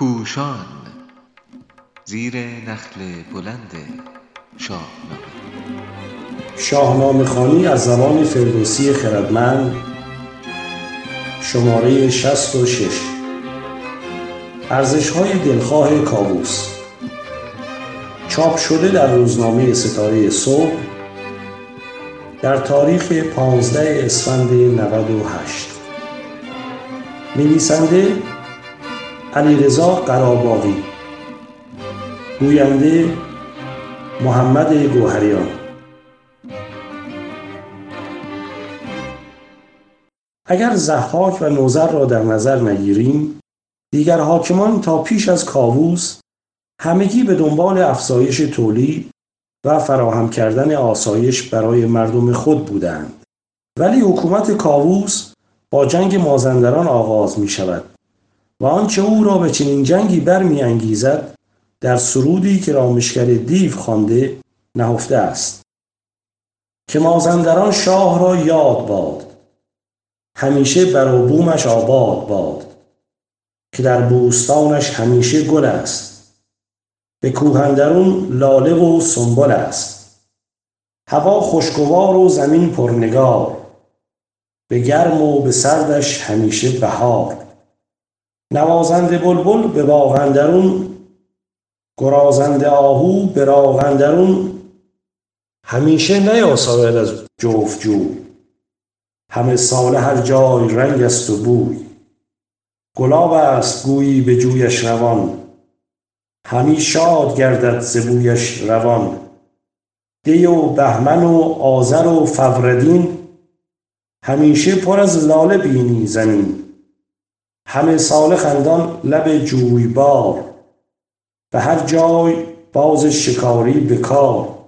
پوشان زیر نخل بلند شاهنامه. شاهنامه خانی از زبان فردوسی خردمند شماره 66 ارزش های دلخواه کابوس. چاپ شده در روزنامه ستاره صبح در تاریخ 15 اسفند 98 نویسنده علیرضا قراباقی گوینده محمد گوهریان. اگر زحاک و نوزر را در نظر نگیریم دیگر حاکمان تا پیش از کاووس همگی به دنبال افزایش تولید و فراهم کردن آسایش برای مردم خود بودند. ولی حکومت کاووس با جنگ مازندران آغاز می شود و آنچه او را به چنین جنگی برمیانگیزد در سرودی که رامشگر دیو خوانده نهفته است. که مازندران شاه را یاد باد همیشه بر بومش آباد باد که در بوستانش همیشه گل است. به کوهندرون لاله و سنبل است. هوا خوشگوار و زمین پرنگار به گرم و به سردش همیشه بهار. نوازنده بلبل به باغ اندرون گرازنده آهو به راغ اندرون. همیشه نیاساید از جفت جوی همه ساله هر جای رنگ است و بوی. گلاب است گویی به جویش روان. همی شاد گردد ز بویش روان. دی و بهمن و آذر و فروردین همیشه پر از لاله بینی زمین. همه ساله خندان لب جویبار به هر جای باز شکاری به کار.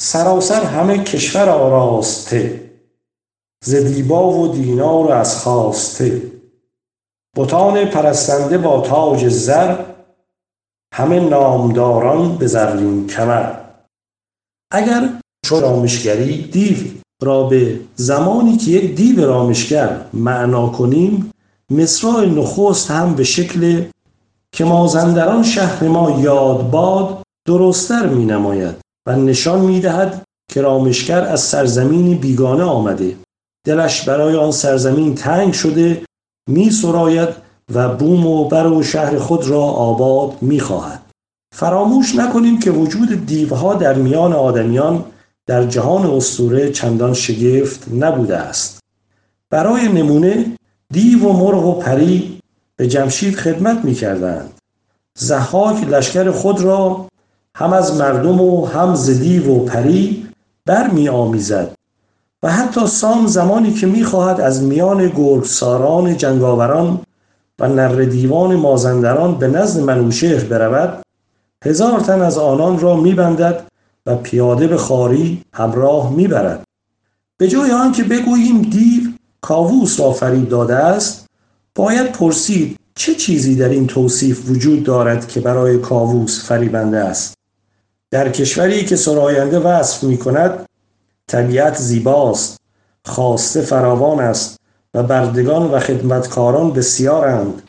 سراسر همه کشور آراسته ز دیبا و دینار از خواسته بتان پرستنده با تاج زر همه نامداران به زرین کمر. اگر چو رامشگری دیو را به زمانی که یک دیو رامشگر معنا کنیم مصرع نخست هم به شکل که مازندران شهر ما یاد باد درستتر می نماید و نشان می دهد که رامشگر از سرزمینی بیگانه آمده دلش برای آن سرزمین تنگ شده می سراید و بوم و بر و شهر خود را آباد می خواهد. فراموش نکنیم که وجود دیوها در میان آدمیان در جهان اسطوره چندان شگفت نبوده است. برای نمونه دیو و مرغ و پری به جمشید خدمت می کردند. زحاک لشکر خود را هم از مردم و هم ز دیو و پری بر می آمیزد و حتی سام زمانی که می خواهد از میان گرگساران جنگاوران و نر دیوان مازندران به نزد منوشهر برود هزار تن از آنان را میبندد و پیاده به خاری همراه می‌برد به جای آنکه بگوییم دیو کاووس را فرید داده است باید پرسید چه چیزی در این توصیف وجود دارد که برای کاووس فریبنده است. در کشوری که سراینده وصف می کند طبیعت زیباست خواسته فراوان است و بردگان و خدمتکاران بسیارند.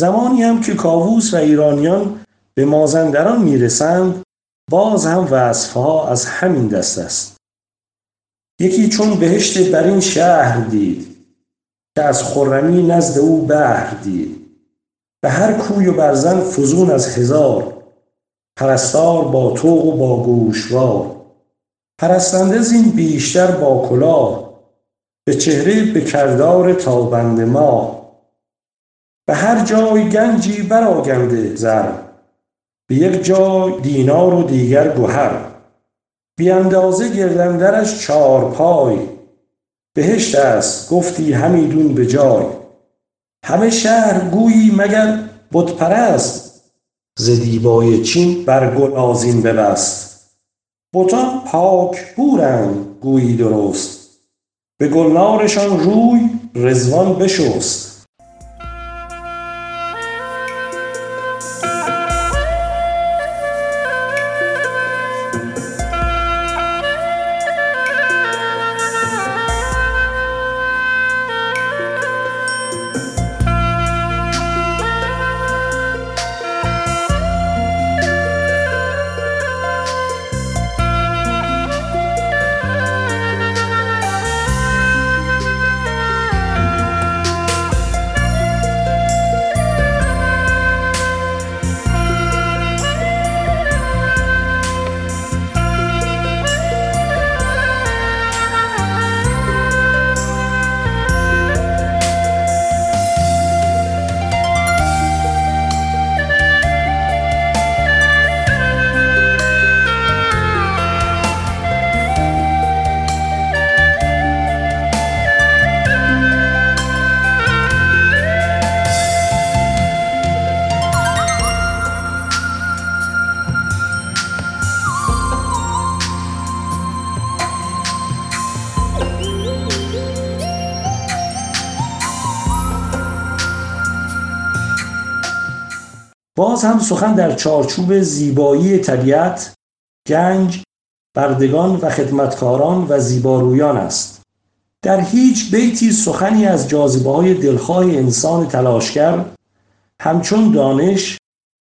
زمانی هم که کاووس و ایرانیان به مازندران می‌رسند باز هم وصفها از همین دست است. یکی چون بهشت بر این شهر دید که از خرمی نزد او بهر دید. به هر کوی و برزن فزون از هزار پرستار با توق و با گوشوار. پرستنده زین بیشتر با کلاه به چهره به کردار تابند ما. به هر جای گنجی برآگنده زر به یک جای دینار و دیگر گهر بی اندازه گردندرش چار پای بهشت است گفتی همیدون به جای. همه شهر گویی مگر بت پرست ز دیبای چین بر گل آذین ببست. بتان پاک بورند گویی درست به گلنارشان روی رضوان بشست. باز هم سخن در چارچوب زیبایی طبیعت گنج بردگان و خدمتکاران و زیبارویان است. در هیچ بیتی سخنی از جاذبه های دلخواه انسان تلاشگر همچون دانش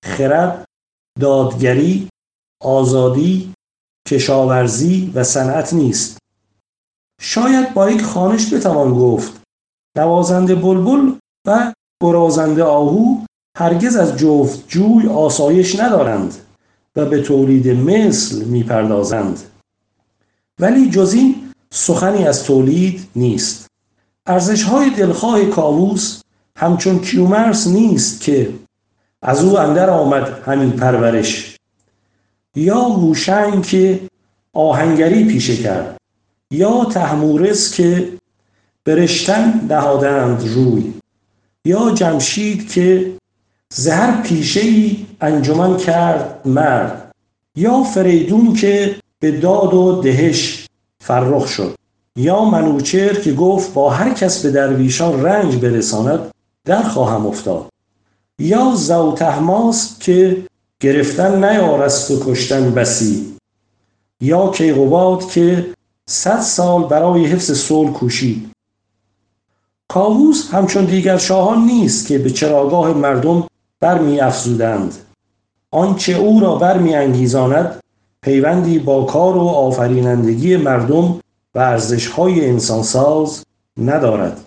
خرد دادگری آزادی کشاورزی و صنعت نیست. شاید با یک خانش بتوان گفت نوازنده بلبل و گرازنده آهو هرگز از جفت جوی آسایش ندارند و به تولید مثل می‌پردازند. ولی جز این سخنی از تولید نیست. ارزش های دلخواه کاووس همچون کیومرس نیست که از او اندر آمد همین پرورش. یا هوشنگ که آهنگری پیشه کرد یا تحمورس که برشتن نهادند روی یا جمشید که زهر پیشه ای انجمن کرد مرد. یا فریدون که به داد و دهش فرخ شد. یا منوچر که گفت با هر کس به درویشان رنج برساند در خواهم افتاد. یا زوتهماس که گرفتن نیارست و کشتن بسی. یا کیقوباد که صد سال برای حفظ صلح کوشید. کاووس همچون دیگر شاهان نیست که به چراگاه مردم برمی افزودند آنچه او را برمی انگیزاند پیوندی با کار و آفرینندگی مردم و ارزشهای انسانساز ندارد.